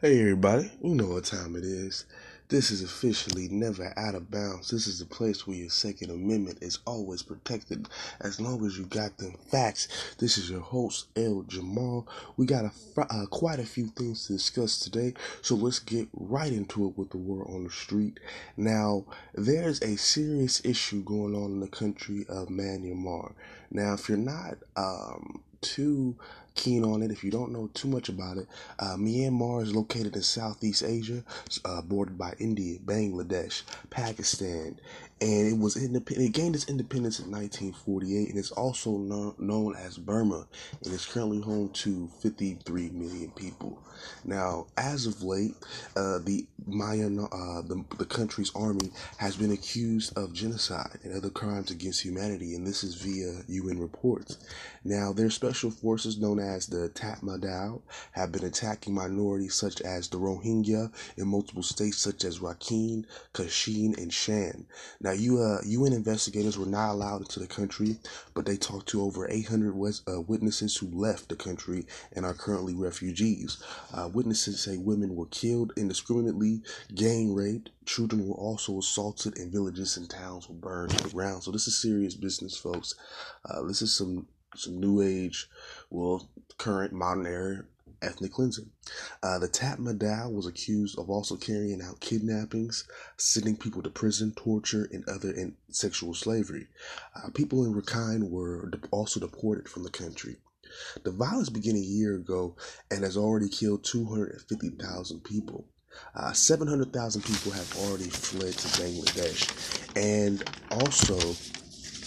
Hey everybody, you know what time it is. This is officially never out of bounds. This is the place where your Second Amendment is always protected as long as you got them facts. This is your host, El Jamal. We got a, uh, quite a few things to discuss today, so let's get right into it with the war on the street. Now, there's a serious issue going on in the country of Myanmar. Now, if you're not um, too keen on it, if you don't know too much about it, uh, Myanmar is located in Southeast Asia, uh, bordered by India, Bangladesh, Pakistan, and it was independent. It gained its independence in 1948, and it's also known, known as Burma, and it's currently home to 53 million people. Now, as of late, uh, the Mayan, uh, the, the country's army has been accused of genocide and other crimes against humanity, and this is via UN reports. Now, their special forces, known as the Tatmadaw, have been attacking minorities such as the Rohingya in multiple states such as Rakhine, Kachin, and Shan. Now, you, uh, UN investigators were not allowed into the country, but they talked to over 800 uh, witnesses who left the country and are currently refugees. Uh, witnesses say women were killed indiscriminately, gang raped, children were also assaulted, and villages and towns were burned to the ground. So this is serious business, folks. Uh, this is some some new age, well, current modern era ethnic cleansing. Uh, the Tatmadaw was accused of also carrying out kidnappings, sending people to prison, torture, and other in sexual slavery. Uh, people in Rakhine were also deported from the country. The violence began a year ago and has already killed 250,000 people. Uh, 700,000 people have already fled to Bangladesh. And also,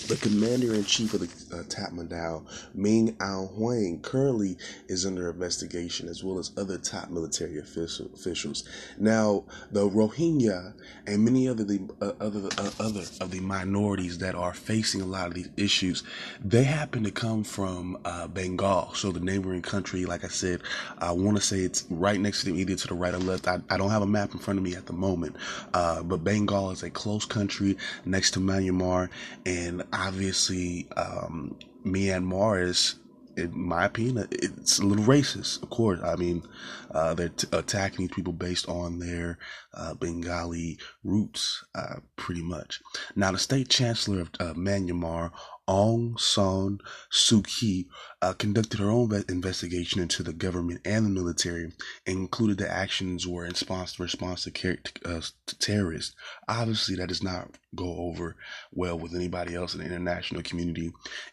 the commander in chief of the uh, Tatmadaw, Min Aung Hlaing, currently is under investigation as well as other top military official, officials. Now, the Rohingya and many other the uh, other uh, other of the minorities that are facing a lot of these issues, they happen to come from uh, Bengal, so the neighboring country. Like I said, I want to say it's right next to them, either to the right or left. I, I don't have a map in front of me at the moment, uh, but Bengal is a close country next to Myanmar, and obviously um, Myanmar is, in my opinion, it's a little racist. Of course, I mean uh, they're t- attacking these people based on their uh, Bengali roots, uh, pretty much. Now, the state chancellor of Myanmar, Aung San Suu Kyi uh, conducted her own investigation into the government and the military and included the actions were in response, response to, uh, to terrorists. Obviously, that does not go over well with anybody else in the international community.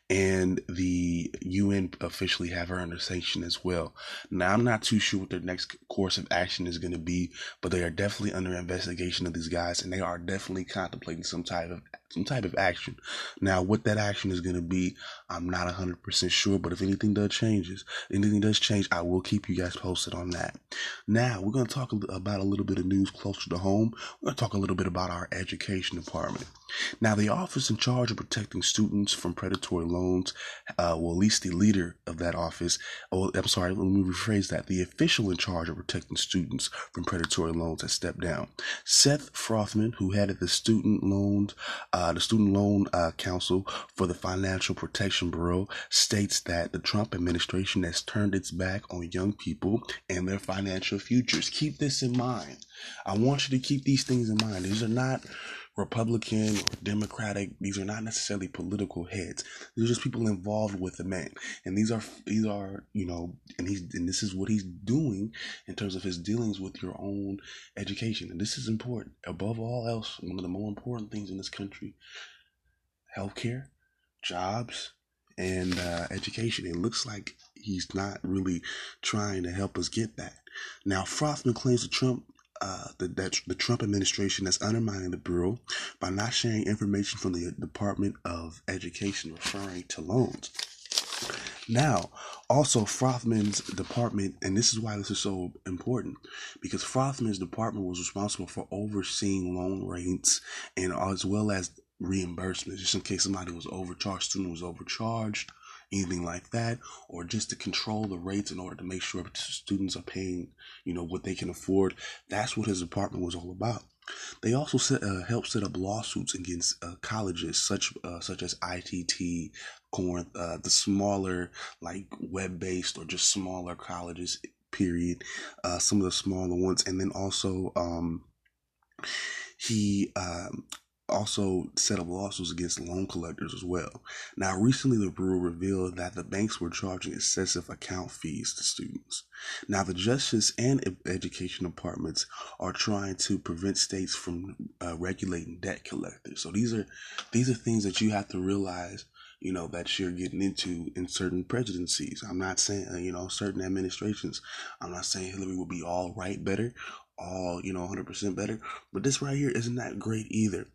And the UN officially have her under sanction as well. Now, I'm not too sure what their next course of action is going to be, but they are definitely under investigation of these guys and they are definitely contemplating some type of some type of action. Now, what that action is going to be, I'm not 100% sure, but if anything does changes, anything does change, I will keep you guys posted on that. Now, we're to talk about a little bit of news closer to home. We're to talk a little bit about our education department. Now, the office in charge of protecting students from predatory loans, uh, well, at least the leader of that office, oh, I'm sorry, let me rephrase that. The official in charge of protecting students from predatory loans has stepped down. Seth Frotman, who headed the student loans, uh, the Student Loan uh, Council for the Financial Protection Bureau, states that the Trump administration has turned its back on young people and their financial futures. Keep this in mind. I want you to keep these things in mind. These are not Republican or Democratic. These are not necessarily political heads. These are just people involved with the man. And these are these are you know, and he's and this is what he's doing in terms of his dealings with your own education. And this is important. Above all else, one of the more important things in this country: healthcare, jobs, and uh, education. It looks like he's not really trying to help us get that. Now, Frotman claims that Trump uh, the, that the Trump administration that's undermining the Bureau by not sharing information from the Department of Education referring to loans. Now, also Frotman's department, and this is why this is so important, because Frotman's department was responsible for overseeing loan rates and as well as reimbursements, just in case somebody was overcharged, student was overcharged, anything like that, or just to control the rates in order to make sure students are paying, you know, what they can afford. That's what his department was all about. They also set, uh, helped set up lawsuits against uh, colleges such uh, such as ITT, Corinth, uh, the smaller like web based or just smaller colleges period, uh, some of the smaller ones, and then also um, he um, also set up lawsuits against loan collectors as well. Now, recently, the Bureau revealed that the banks were charging excessive account fees to students. Now, the Justice and Education departments are trying to prevent states from uh, regulating debt collectors. So these are these are things that you have to realize. You know that you're getting into in certain presidencies. I'm not saying you know certain administrations. I'm not saying Hillary will be all right better all, you know, 100% better. But this right here isn't that great either.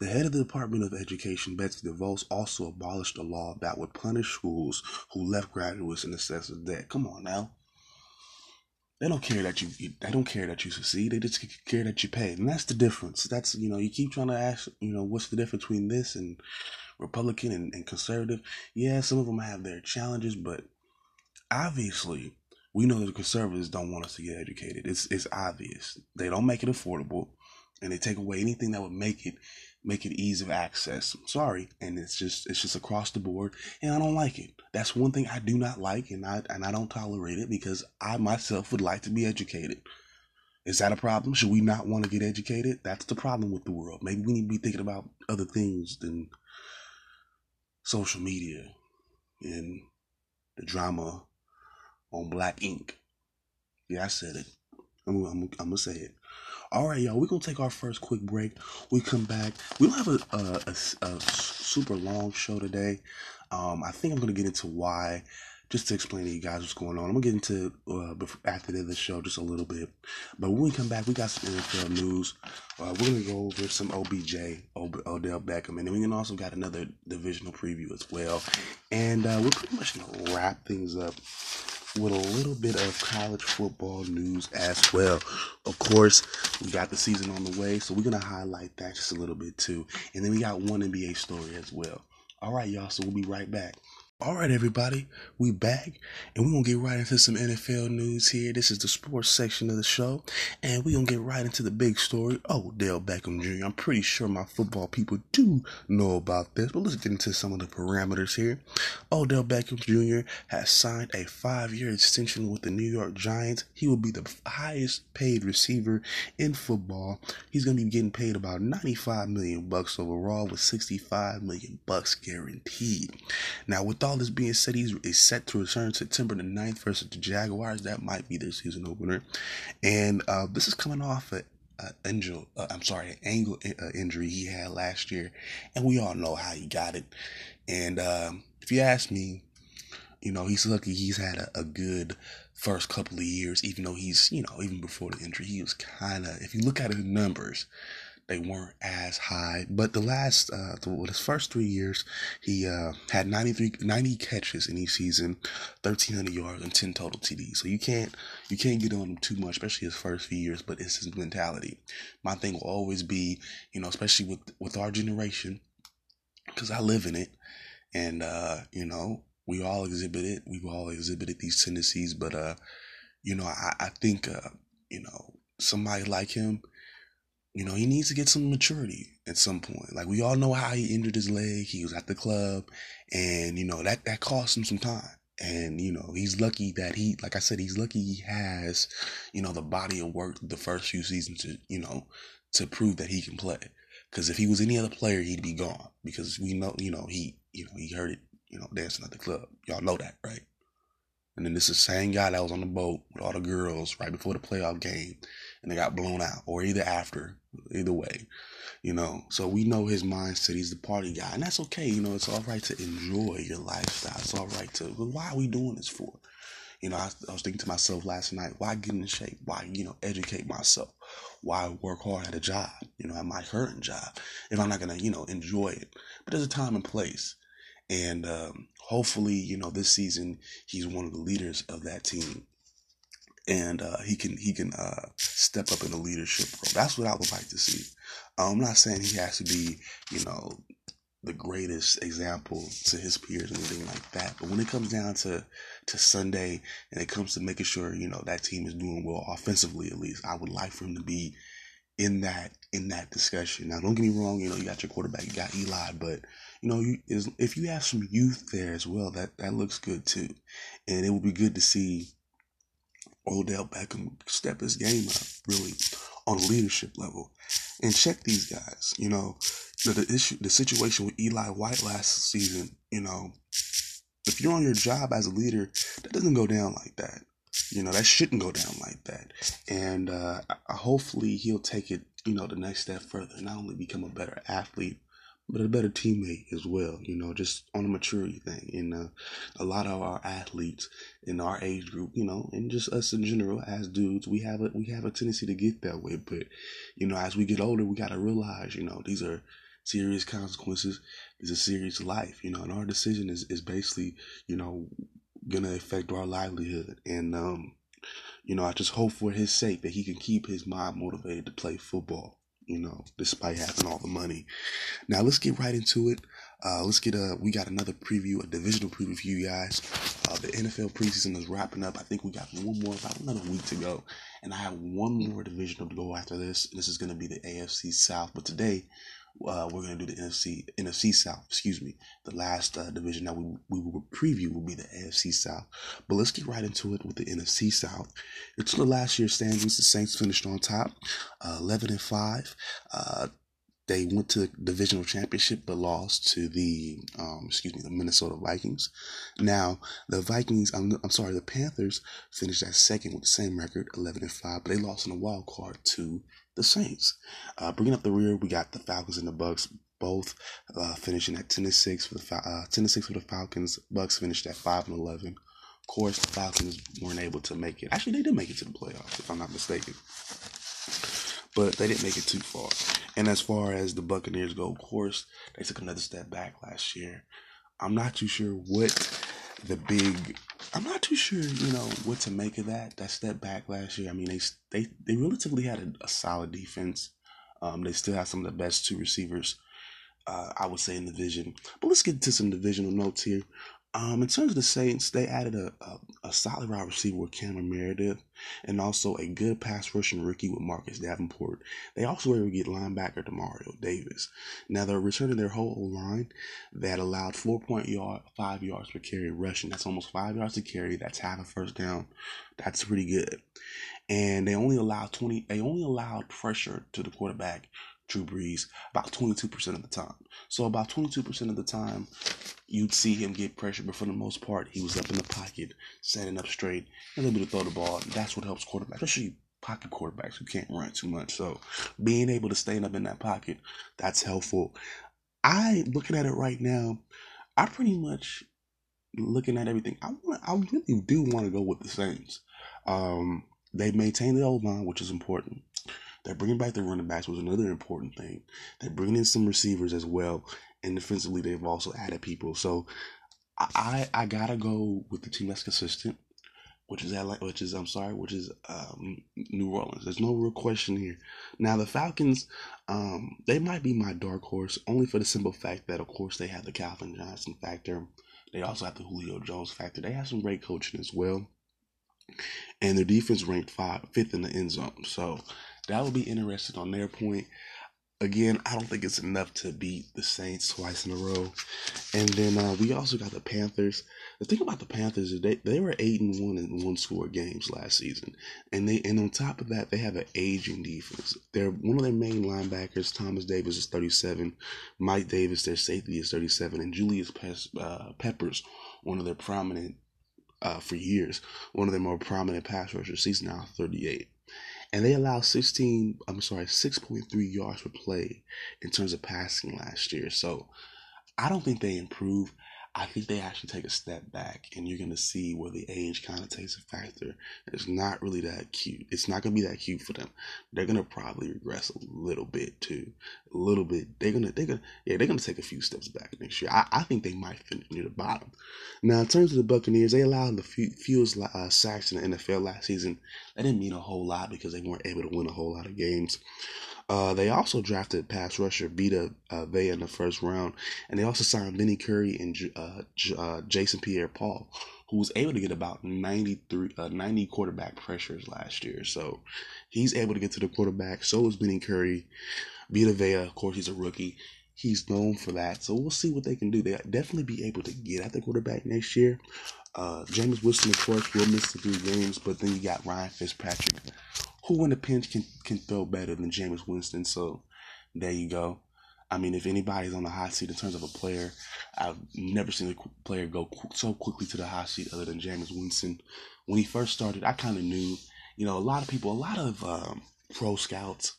The head of the Department of Education, Betsy DeVos, also abolished a law that would punish schools who left graduates in excessive debt. Come on now. They don't care that you, they don't care that you succeed. They just care that you pay. And that's the difference. That's, you know, you keep trying to ask, you know, what's the difference between this and Republican and, and conservative? Yeah, some of them have their challenges, but obviously we know that the conservatives don't want us to get educated. It's it's obvious. They don't make it affordable, and they take away anything that would make it make it ease of access. Sorry, and it's just it's just across the board, and I don't like it. That's one thing I do not like, and I and I don't tolerate it because I myself would like to be educated. Is that a problem? Should we not want to get educated? That's the problem with the world. Maybe we need to be thinking about other things than social media and the drama on black ink. Yeah, I said it. I'm, I'm, I'm gonna say it. All right, y'all. We're gonna take our first quick break. We come back. We don't have a, a, a, a super long show today. Um, I think I'm gonna get into why, just to explain to you guys what's going on. I'm gonna get into uh, after the show just a little bit. But when we come back, we got some NFL news. Uh, we're gonna go over some OBJ, Odell Beckham, and then we can also got another divisional preview as well. And uh, we're pretty much gonna wrap things up with a little bit of college football news as well. Of course, we got the season on the way, so we're going to highlight that just a little bit too. And then we got one NBA story as well. All right, y'all, so we'll be right back. All right, everybody, we back, and we're gonna get right into some NFL news here. This is the sports section of the show, and we're gonna get right into the big story. Oh, Dale Beckham Jr. I'm pretty sure my football people do know about this, but let's get into some of the parameters here. Odell Beckham Jr. has signed a five-year extension with the New York Giants. He will be the highest paid receiver in football. He's gonna be getting paid about 95 million bucks overall, with 65 million bucks guaranteed. Now, with all all this being said, he's set to return September the 9th versus the Jaguars. That might be their season opener. And uh, this is coming off a, uh, angel, uh, I'm sorry, an ankle uh, injury he had last year, and we all know how he got it. And um, if you ask me, you know, he's lucky he's had a, a, good first couple of years, even though he's, you know, even before the injury, he was kind of, if you look at his numbers, they weren't as high. But the last, uh, the, his first three years, he uh, had 93, 90 catches in each season, 1,300 yards, and 10 total TDs. So you can't, you can't get on him too much, especially his first few years, but it's his mentality. My thing will always be, you know, especially with, with our generation, because I live in it, and, uh, you know, we all exhibit it. We've all exhibited these tendencies, but, uh, you know, I, I think, uh, you know, somebody like him, you know, he needs to get some maturity at some point. Like we all know how he injured his leg. He was at the club and, you know, that, that cost him some time. And, you know, he's lucky that he, like I said, he's lucky he has, you know, the body of work the first few seasons to, you know, to prove that he can play. Because if he was any other player, he'd be gone. Because we know, you know, he, you know, he heard it, you know, dancing at the club. Y'all know that, right? And then this is the same guy that was on the boat with all the girls right before the playoff game and they got blown out, or either after, either way, you know. So we know his mindset. He's the party guy, and that's okay. You know, it's all right to enjoy your lifestyle. It's all right to. But why are we doing this for? You know, I, I was thinking to myself last night, why get in shape? Why, you know, educate myself? Why work hard at a job? You know, at my current job, if I'm not gonna, you know, enjoy it. But there's a time and place, and um, hopefully, you know, this season he's one of the leaders of that team and uh, he can he can uh, step up in the leadership role. That's what I would like to see. I'm not saying he has to be, you know, the greatest example to his peers or anything like that. But when it comes down to to Sunday and it comes to making sure you know that team is doing well offensively, at least I would like for him to be in that in that discussion. Now, don't get me wrong. You know, you got your quarterback, you got Eli, but you know, you, if you have some youth there as well, that that looks good too, and it would be good to see Odell Beckham step his game up really on a leadership level. And check these guys. You know, the, the issue, the situation with Eli White last season. You know, if you're on your job as a leader, that doesn't go down like that. You know, that shouldn't go down like that. And uh, hopefully he'll take it, you know, the next step further. Not only become a better athlete, but a better teammate as well. You know, just on a maturity thing. And uh, a lot of our athletes in our age group, you know, and just us in general as dudes, we have a we have a tendency to get that way. But you know, as we get older, we got to realize, you know, these are serious consequences. It's a serious life, you know, and our decision is, is basically, you know, gonna affect our livelihood. And um, you know, I just hope for his sake that he can keep his mind motivated to play football you know, despite having all the money. Now let's get right into it. Uh, let's get a. We got another preview, a divisional preview for you guys. Uh, the NFL preseason is wrapping up. I think we got one more, about another week to go, and I have one more divisional to go after this. This is going to be the AFC South. But today, uh, we're going to do the NFC NFC South. Excuse me. The last uh, division that we we will preview will be the AFC South. But let's get right into it with the NFC South. It's the last year's standings. The Saints finished on top, uh, eleven and five. Uh, they went to the divisional championship but lost to the um, excuse me the Minnesota Vikings. Now the Vikings, I'm, I'm sorry, the Panthers finished at second with the same record, eleven and five, but they lost in the wild card to the Saints. Uh, bringing up the rear, we got the Falcons and the Bucks both uh, finishing at ten and six for the uh, ten and six for the Falcons. Bucks finished at five and eleven. Of course, the Falcons weren't able to make it. Actually, they did make it to the playoffs, if I'm not mistaken but they didn't make it too far. And as far as the Buccaneers go, of course, they took another step back last year. I'm not too sure what the big. I'm not too sure, you know, what to make of that. That step back last year. I mean, they they they relatively had a, a solid defense. Um, they still have some of the best two receivers, uh, I would say, in the division. But let's get to some divisional notes here. Um, in terms of the Saints, they added a, a, a solid wide receiver with Cameron Meredith and also a good pass rushing rookie with Marcus Davenport. They also were able to get linebacker Demario Davis. Now they're returning their whole line that allowed 4.5 yard, five yards per carry rushing. That's almost five yards to carry. That's half a first down. That's pretty good. And they only allowed 20, they only allowed pressure to the quarterback Drew Brees about 22% of the time. So about 22% of the time, you'd see him get pressure, but for the most part, he was up in the pocket, standing up straight, and able to throw the ball. That's what helps quarterbacks, especially pocket quarterbacks who can't run too much. So being able to stand up in that pocket, that's helpful. I looking at it right now, I pretty much looking at everything. I want, I really do want to go with the Saints. Um, they maintain the old line, which is important. They're bringing back the running backs was another important thing. They're bringing in some receivers as well, and defensively they've also added people. So I I gotta go with the team that's consistent, which is LA, which is I'm sorry, which is um, New Orleans. There's no real question here. Now the Falcons, um, they might be my dark horse only for the simple fact that of course they have the Calvin Johnson factor. They also have the Julio Jones factor. They have some great coaching as well. And their defense ranked five, fifth in the end zone. So that would be interesting on their point. Again, I don't think it's enough to beat the Saints twice in a row. And then uh, we also got the Panthers. The thing about the Panthers is they, they were eight and one in one score games last season, and they and on top of that they have an aging defense. They're one of their main linebackers, Thomas Davis, is thirty seven. Mike Davis, their safety, is thirty seven, and Julius uh, Peppers, one of their prominent uh, for years, one of their more prominent pass rushers. He's now thirty eight and they allowed 16 i'm sorry 6.3 yards per play in terms of passing last year. So i don't think they improve I think they actually take a step back, and you're gonna see where the age kind of takes a factor. It's not really that cute. It's not gonna be that cute for them. They're gonna probably regress a little bit too, a little bit. They're gonna, they're gonna, yeah, they're gonna take a few steps back next year. I, I think they might finish near the bottom. Now, in terms of the Buccaneers, they allowed the few, fewest uh, sacks in the NFL last season. That didn't mean a whole lot because they weren't able to win a whole lot of games. Uh, they also drafted pass rusher Vita uh, Vea in the first round, and they also signed Vinny Curry and uh, J- uh, Jason Pierre-Paul, who was able to get about 93, uh, 90 quarterback pressures last year. So he's able to get to the quarterback. So is Vinny Curry. Vita Vea, of course, he's a rookie. He's known for that. So we'll see what they can do. They definitely be able to get at the quarterback next year. Uh, Jameis Winston, of course, will miss the three games, but then you got Ryan Fitzpatrick, who in the pinch can, can throw better than Jameis Winston. So there you go. I mean, if anybody's on the hot seat in terms of a player, I've never seen a player go so quickly to the hot seat other than Jameis Winston. When he first started, I kind of knew, you know, a lot of people, a lot of um, pro scouts,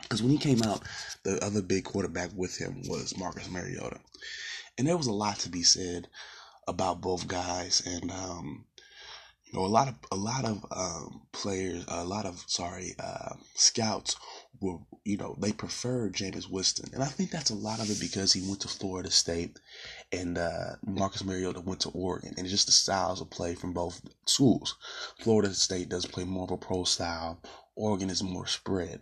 because when he came out, the other big quarterback with him was Marcus Mariota. And there was a lot to be said about both guys. And, um, you know, a lot of a lot of um, players, a lot of sorry uh, scouts were, you know, they prefer Jameis Winston, and I think that's a lot of it because he went to Florida State, and uh, Marcus Mariota went to Oregon, and just the styles of play from both schools. Florida State does play more of a pro style. Oregon is more spread.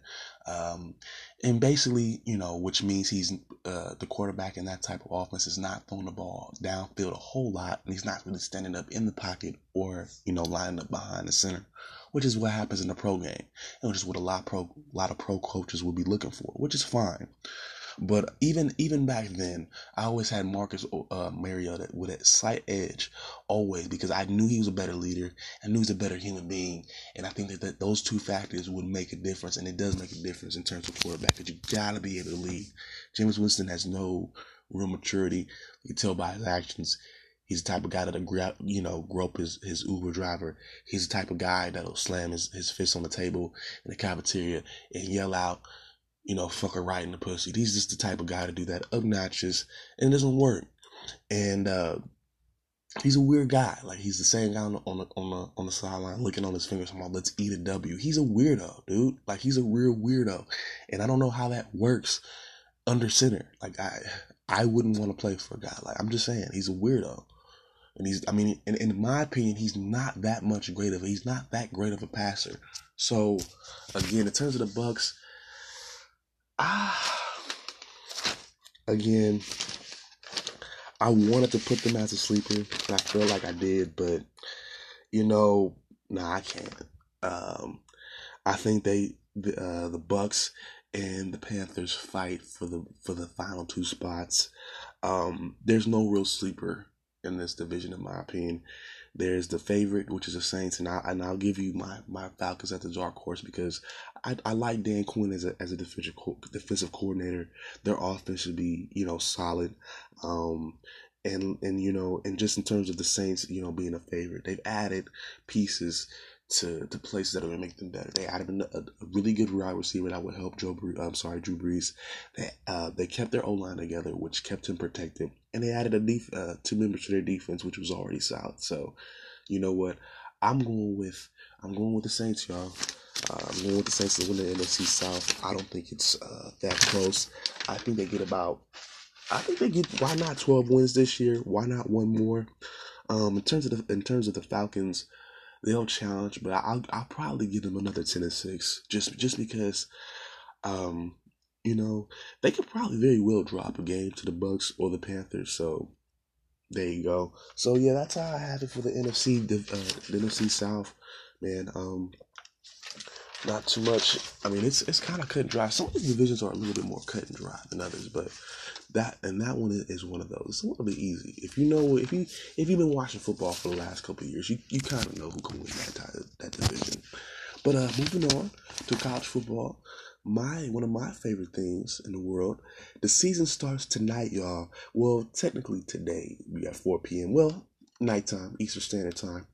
Um, and basically, you know, which means he's uh, the quarterback in that type of offense is not throwing the ball downfield a whole lot, and he's not really standing up in the pocket or you know lining up behind the center, which is what happens in the pro game, and which is what a lot pro a lot of pro coaches will be looking for, which is fine. But even even back then, I always had Marcus uh, Mariota with a slight edge, always because I knew he was a better leader. I knew he was a better human being, and I think that, that those two factors would make a difference, and it does make a difference in terms of quarterback. Because you gotta be able to lead. Jameis Winston has no real maturity. You can tell by his actions. He's the type of guy that'll grab, you know, grope his, his Uber driver. He's the type of guy that'll slam his, his fist on the table in the cafeteria and yell out, you know, fuck in the pussy. He's just the type of guy to do that obnoxious and it doesn't work. And uh, he's a weird guy. Like he's the same guy on the on the on the, on the sideline looking on his fingers about let's eat a W. He's a weirdo, dude. Like he's a real weirdo. And I don't know how that works under center. Like I I wouldn't want to play for a guy. Like I'm just saying, he's a weirdo. And he's I mean, in, in my opinion, he's not that much great of he's not that great of a passer. So again, in terms of the Bucks, ah, again, I wanted to put them as a sleeper, and I feel like I did, but you know, nah, I can't. Um, I think they the uh, the Bucks and the Panthers fight for the for the final two spots. Um, there's no real sleeper in this division, in my opinion. There's the favorite, which is the Saints, and I and I'll give you my my Falcons at the dark horse because I, I like Dan Quinn as a as a defensive defensive coordinator. Their offense should be you know solid, um, and and you know and just in terms of the Saints, you know being a favorite, they've added pieces to, to places that are going to make them better. They added a, a, really good wide receiver that would help Joe. I'm sorry, Drew Brees. They uh, they kept their O line together, which kept him protected, and they added a def- uh, two members to their defense, which was already solid. So, you know what? I'm going with I'm going with the Saints, y'all. Uh, I'm going with the Saints to win the NFC South. I don't think it's uh, that close. I think they get about. I think they get why not 12 wins this year? Why not one more? Um, in terms of the in terms of the Falcons, they'll challenge, but I'll I'll probably give them another ten and six, just just because, um, you know, they could probably very well drop a game to the Bucks or the Panthers. So there you go. So yeah, that's how I have it for the NFC, the, uh, the NFC South, man. Um, not too much. I mean, it's it's kind of cut and dry. Some of the divisions are a little bit more cut and dry than others, but that and that one is one of those. It's a little bit easy. If you know, if you if you've been watching football for the last couple of years, you, you kind of know who can win that title, that division. But uh, moving on to college football, my one of my favorite things in the world. The season starts tonight, y'all. Well, technically today we at 4 p.m. Well, nighttime, Eastern Standard Time.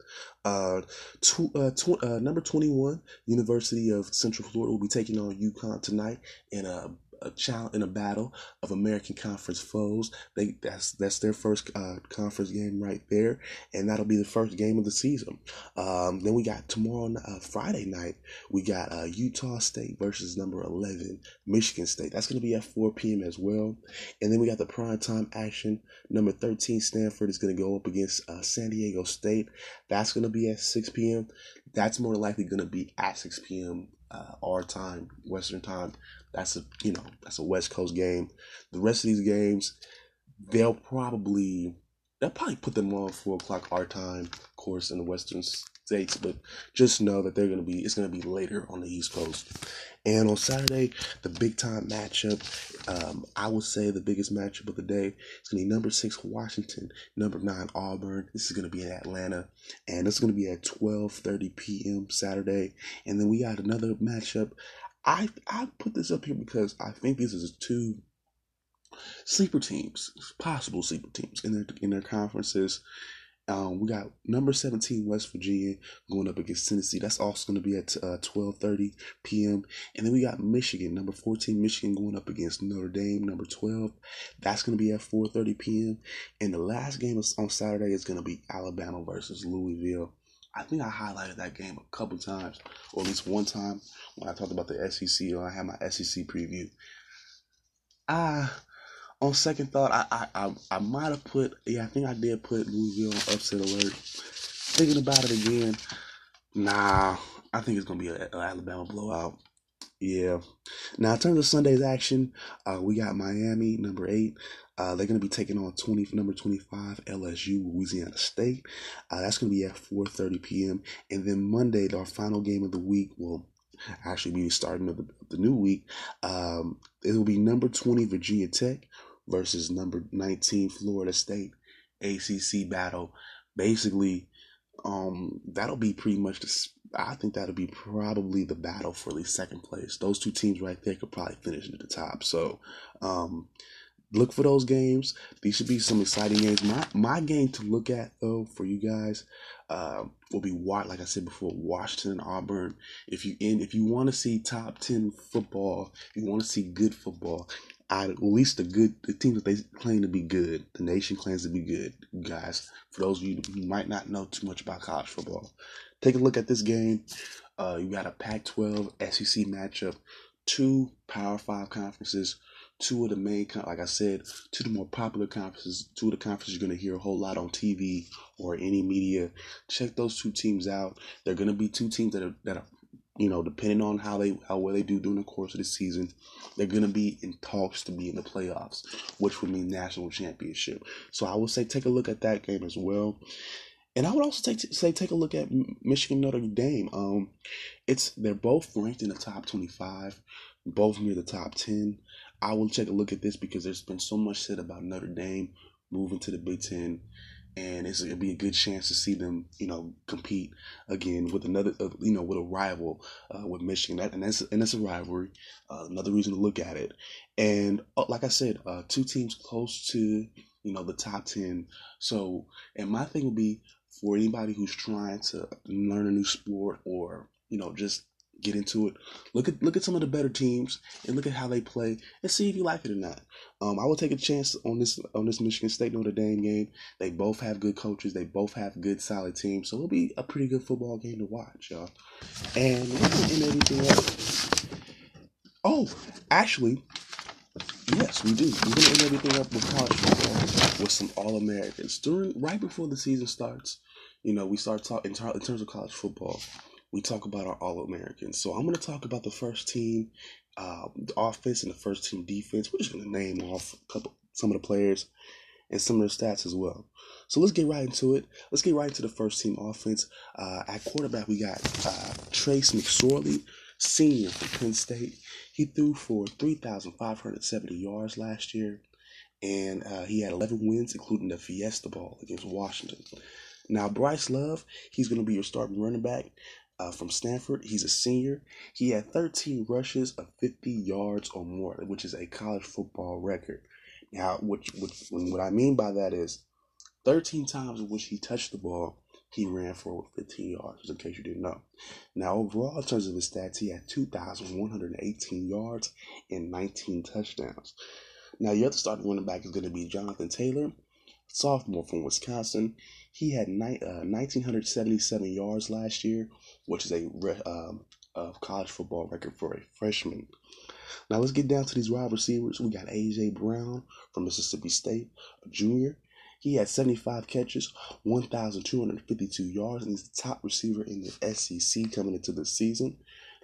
Uh, tw- uh, tw- uh, number 21, University of Central Florida will be taking on UConn tonight in a a challenge in a battle of American Conference foes. They that's that's their first uh, conference game right there, and that'll be the first game of the season. Um, then we got tomorrow uh, Friday night. We got uh, Utah State versus number eleven Michigan State. That's gonna be at four p.m. as well. And then we got the prime time action. Number thirteen Stanford is gonna go up against uh, San Diego State. That's gonna be at six p.m. That's more likely gonna be at six p.m. Uh, our time, Western time. That's a you know that's a West Coast game. The rest of these games, they'll probably they'll probably put them on four o'clock our time, of course, in the Western States, but just know that they're gonna be it's gonna be later on the East Coast. And on Saturday, the big time matchup, um, I would say the biggest matchup of the day is gonna be number six Washington, number nine Auburn. This is gonna be in Atlanta, and it's gonna be at twelve thirty p.m. Saturday. And then we got another matchup. I I put this up here because I think this is two sleeper teams, possible sleeper teams in their in their conferences. Um, we got number 17 West Virginia going up against Tennessee. That's also going to be at uh, 12:30 p.m. And then we got Michigan, number 14 Michigan going up against Notre Dame, number 12. That's going to be at 4:30 p.m. And the last game on Saturday is going to be Alabama versus Louisville. I think I highlighted that game a couple times, or at least one time when I talked about the SEC or I had my SEC preview. Ah, on second thought, I I I, I might have put yeah, I think I did put Louisville on upset alert. Thinking about it again, nah, I think it's gonna be an Alabama blowout. Yeah. Now in terms of Sunday's action, uh, we got Miami number eight. Uh, they're going to be taking on 20 number 25 LSU Louisiana State. Uh, that's going to be at 4:30 p.m. And then Monday, our final game of the week will actually be starting of the, the new week. Um, it will be number 20 Virginia Tech versus number 19 Florida State ACC battle. Basically, um, that'll be pretty much the. I think that'll be probably the battle for the second place. Those two teams right there could probably finish at the top. So, um, look for those games. These should be some exciting games. My my game to look at though for you guys uh, will be what like I said before, Washington Auburn. If you in if you want to see top ten football, you want to see good football, at least the good the teams that they claim to be good, the nation claims to be good, guys. For those of you who might not know too much about college football, take a look at this game. Uh, you got a Pac-12 SEC matchup, two Power Five conferences, two of the main, like I said, two of the more popular conferences, two of the conferences you're to hear a whole lot on TV or any media. Check those two teams out. They're to be two teams that are that are you know, depending on how they how well they do during the course of the season, they're gonna be in talks to be in the playoffs, which would mean national championship. So I would say take a look at that game as well. And I would also take, say take a look at Michigan Notre Dame. Um, it's they're both ranked in the top twenty five, both near the top ten. I will take a look at this because there's been so much said about Notre Dame moving to the Big Ten, and it's, gonna be a good chance to see them, you know, compete again with another, uh, you know, with a rival uh, with Michigan. That and that's and that's a rivalry. Uh, another reason to look at it, and uh, like I said, uh, two teams close to you know the top ten. So, and my thing would be for anybody who's trying to learn a new sport or you know just get into it. Look at look at some of the better teams and look at how they play and see if you like it or not. Um, I will take a chance on this on this Michigan State Notre Dame game. They both have good coaches. They both have good solid teams. So it'll be a pretty good football game to watch, y'all. And in everything else. Oh, actually, yes, we do. We're gonna end everything up with college football with some All Americans during right before the season starts. You know, we start talking in, in terms of college football we talk about our All Americans. So I'm going to talk about the first team uh, offense and the first team defense. We're just going to name off a couple, some of the players and some of their stats as well. So let's get right into it. Let's get right into the first team offense. Uh, at quarterback, we got uh, Trace McSorley, senior from Penn State. He threw for 3,570 yards last year, and uh, he had 11 wins, including the Fiesta Bowl against Washington. Now, Bryce Love, he's going to be your starting running back uh, from Stanford. He's a senior. He had 13 rushes of 50 yards or more, which is a college football record. Now, what, what, what I mean by that is 13 times in which he touched the ball, he ran for 15 yards, Just in case you didn't know. Now, overall, in terms of his stats, he had 2,118 yards and 19 touchdowns. Now, your other starting running back is going to be Jonathan Taylor, sophomore from Wisconsin. He had ni- uh, 1,977 yards last year, which is a, um, a college football record for a freshman. Now let's get down to these wide receivers. We got AJ Brown from Mississippi State, a junior. He had 75 catches, 1,252 yards, and he's the top receiver in the SEC coming into the season.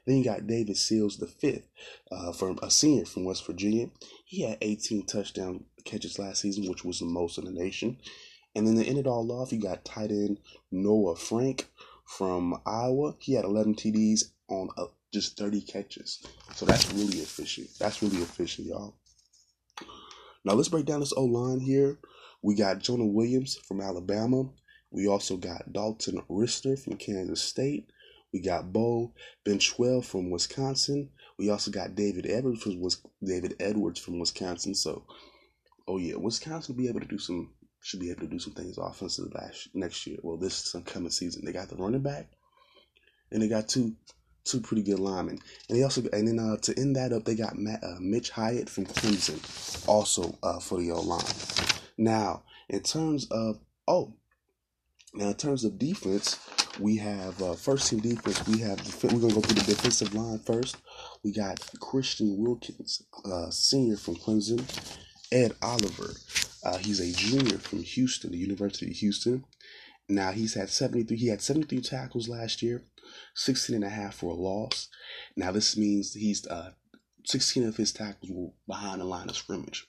Then you got David Sills the fifth, uh, from a senior from West Virginia. He had 18 touchdown catches last season, which was the most in the nation. And then to end it all off, you got tight end Noah Fant from Iowa. He had 11 TDs on uh, just 30 catches. So that's really efficient. That's really efficient, y'all. Now let's break down this O line here. We got Jonah Williams from Alabama. We also got Dalton Risner from Kansas State. We got Beau Benzschawel from Wisconsin. We also got David Edwards from David Edwards from Wisconsin. So, oh yeah, Wisconsin will be able to do some should be able to do some things offensively last next year. Well, this coming season, they got the running back, and they got two two pretty good linemen. And they also and then uh, to end that up, they got Matt, uh, Mitch Hyatt from Clemson, also uh, for the O line. Now, in terms of oh, now in terms of defense, we have uh, first team defense. We have we're gonna go through the defensive line first. We got Christian Wilkins, uh, senior from Clemson. Ed Oliver, uh, he's a junior from Houston, the University of Houston. Now he's had 73. He had 73 tackles last year, 16 and a half for a loss. Now this means he's uh, 16 of his tackles were behind the line of scrimmage.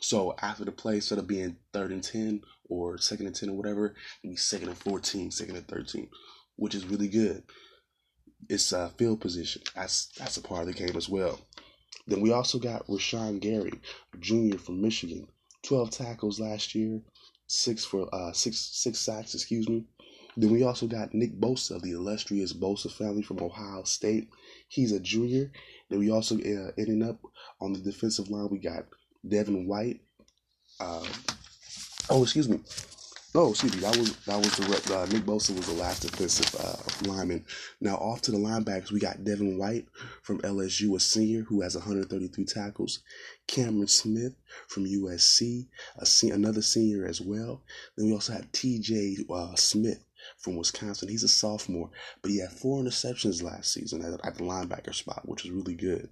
So after the play, instead of being third and 10 or second and 10 or whatever, it'd be second and 14, second and 13, which is really good. It's uh, field position. That's that's a part of the game as well. Then we also got Rashan Gary, junior from Michigan, 12 tackles last year, six for uh six six sacks, excuse me. Then we also got Nick Bosa, of the illustrious Bosa family from Ohio State. He's a junior. Then we also uh, ending up on the defensive line. We got Devin White. Uh, oh, excuse me. No, excuse me. That was that was the uh, Nick Bosa was the last defensive uh, lineman. Now off to the linebackers, we got Devin White from LSU, a senior who has 133 tackles. Cameron Smith from USC, a se- another senior as well. Then we also have T.J. Uh, Smith from Wisconsin. He's a sophomore, but he had four interceptions last season at, at the linebacker spot, which was really good.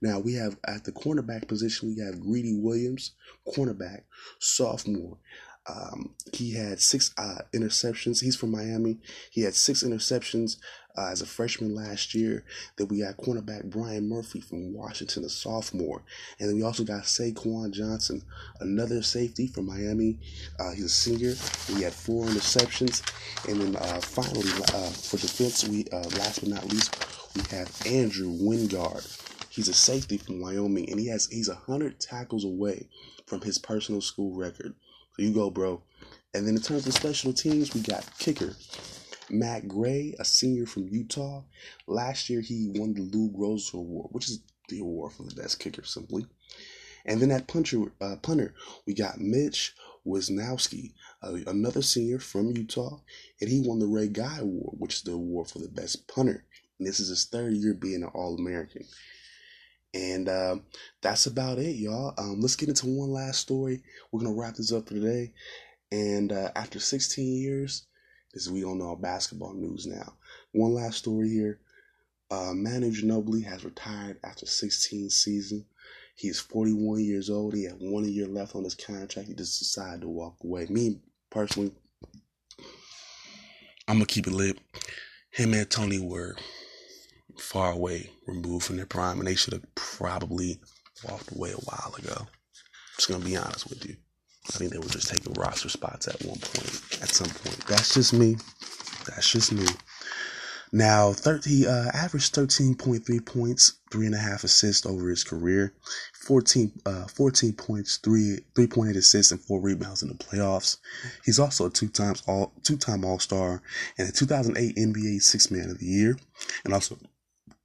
Now we have at the cornerback position, we have Greedy Williams, cornerback, sophomore. Um, he had six uh, interceptions. He's from Miami. He had six interceptions uh, as a freshman last year. Then we got cornerback Byron Murphy from Washington, a sophomore. And then we also got Jaquan Johnson, another safety from Miami. Uh, he's a senior. He had four interceptions. And then uh, finally, uh, for defense, we uh, last but not least, we have Andrew Wingard. He's a safety from Wyoming, and he has he's hundred tackles away from his personal school record. So you go, bro. And then in terms of special teams, we got kicker Matt Gay, a senior from Utah. Last year, he won the Lou Groza Award, which is the award for the best kicker, simply. And then at puncher, uh, punter, we got Mitch Wishnowsky, uh, another senior from Utah, and he won the Ray Guy Award, which is the award for the best punter. And this is his third year being an All American. And uh, that's about it, y'all. Um, let's get into one last story. We're gonna wrap this up for today. And uh, after 16 years, this we all know basketball news now. One last story here. Uh, Manu Ginobili has retired after 16 season. He's 41 years old. He had one year left on his contract. He just decided to walk away. Me personally, I'm gonna keep it lit. Him and Tony were far away, removed from their prime, and they should have probably walked away a while ago. I'm just gonna be honest with you. I think they were just taking roster spots at one point, at some point. That's just me. That's just me. Now, 30, uh, averaged 13.3 points, three and a half assists over his career, 14, uh, 14 points, three 3.8 assists, and four rebounds in the playoffs. He's also a two times all two time All Star and a 2008 NBA Six Man of the Year, and also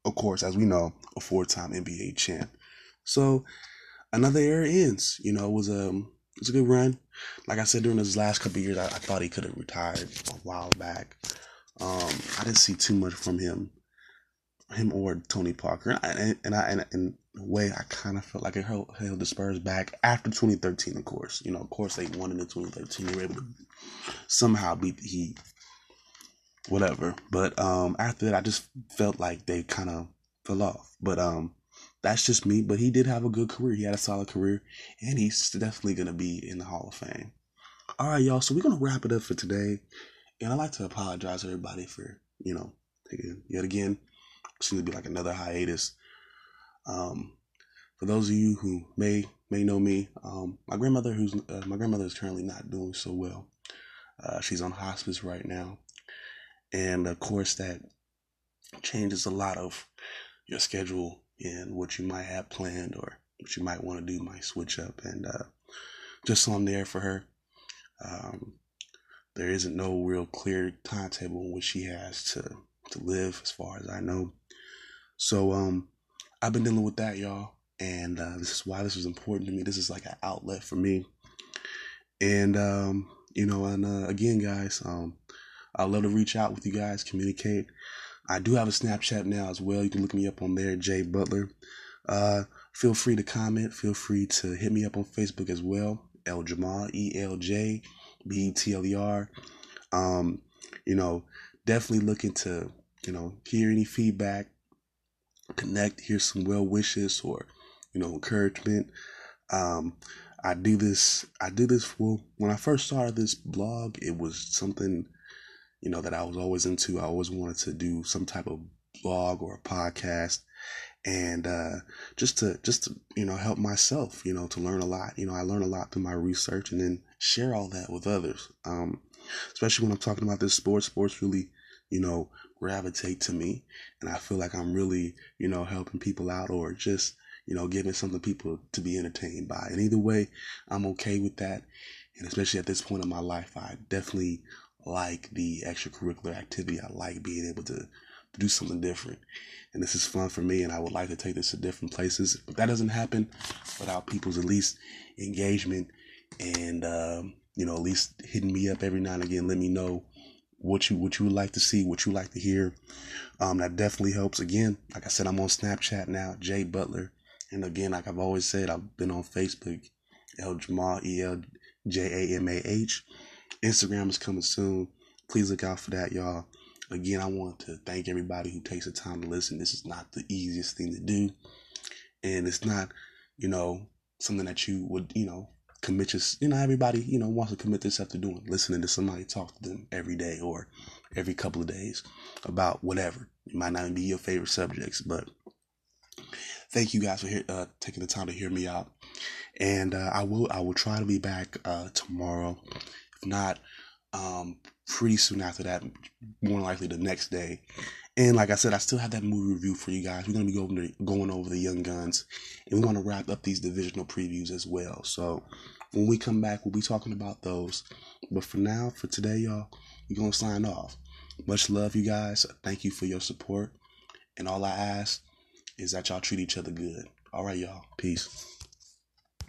of course, as we know, a four-time NBA champ. So another era ends. You know, it was a um, it was a good run. Like I said, during his last couple years, I, I, thought he could have retired a while back. Um, I didn't see too much from him, him or Tony Parker, and I, and, I, and in a way, I kind of felt like it held, held the Spurs back after 2013. Of course, you know, of course, they won in the 2013. They were able to somehow beat the Heat whatever. But um, after that, I just felt like they kind of fell off. But um, that's just me. But he did have a good career. He had a solid career, and he's definitely gonna be in the Hall of Fame. All right, y'all. So we're gonna wrap it up for today, and I'd like to apologize to everybody for you know taking yet again. Seems to be like another hiatus. Um, for those of you who may may know me, um, my grandmother who's uh, my grandmother is currently not doing so well. Uh, she's on hospice right now, And of course, that changes a lot of your schedule and what you might have planned or what you might want to do might switch up. And uh, just so I'm there for her. Um, there isn't no real clear timetable in which she has to to live, as far as I know. So um, I've been dealing with that, y'all, and uh, this is why this is important to me. This is like an outlet for me, and um, you know, and uh, again, guys, um, I'd love to reach out with you guys, communicate. I do have a Snapchat now as well. You can look me up on there, Jay Butler. Uh, feel free to comment. Feel free to hit me up on Facebook as well, El Jamal, E L J B T L E R. Um, you know, definitely looking to, you know, hear any feedback, connect, hear some well wishes or, you know, encouragement. Um, I do this, I do this for, when I first started this blog, it was something, you know, that I was always into. I always wanted to do some type of blog or a podcast and uh, just to just to you know help myself you know to learn a lot. You know i learn a lot through my research and then share all that with others. Um, especially when i'm talking about this sports sports really you know gravitate to me. And i feel like i'm really you know helping people out or just you know giving something people to be entertained by. And either way i'm okay with that. And especially at this point in my life i definitely like the extracurricular activity i like being able to do something different. And this is fun for me, and I would like to take this to different places. But that doesn't happen without people's at least engagement and um, you know at least hitting me up every now and again. Let me know what you what you would like to see, what you like to hear. Um, that definitely helps. Again, like I said, I'm on Snapchat now, Jay Butler, and again, like I've always said, I've been on Facebook, El Jamal E L J A M A H. Instagram is coming soon. Please look out for that, y'all. Again, I want to thank everybody who takes the time to listen. This is not the easiest thing to do. And it's not, you know, something that you would, you know, commit your, you know, everybody, you know, wants to commit themselves to doing, listening to somebody talk to them every day or every couple of days about whatever. It might not be your favorite subjects, but thank you guys for uh, taking the time to hear me out. And uh, I will, I will try to be back uh, tomorrow. Not, um, pretty soon after that, more likely the next day. And like I said, I still have that movie review for you guys. We're gonna be going to, going over the Young Guns, and we want to wrap up these divisional previews as well. So when we come back, we'll be talking about those. But for now, for today, y'all, we're gonna sign off. Much love, you guys. Thank you for your support, and all I ask is that y'all treat each other good. All right, y'all. Peace.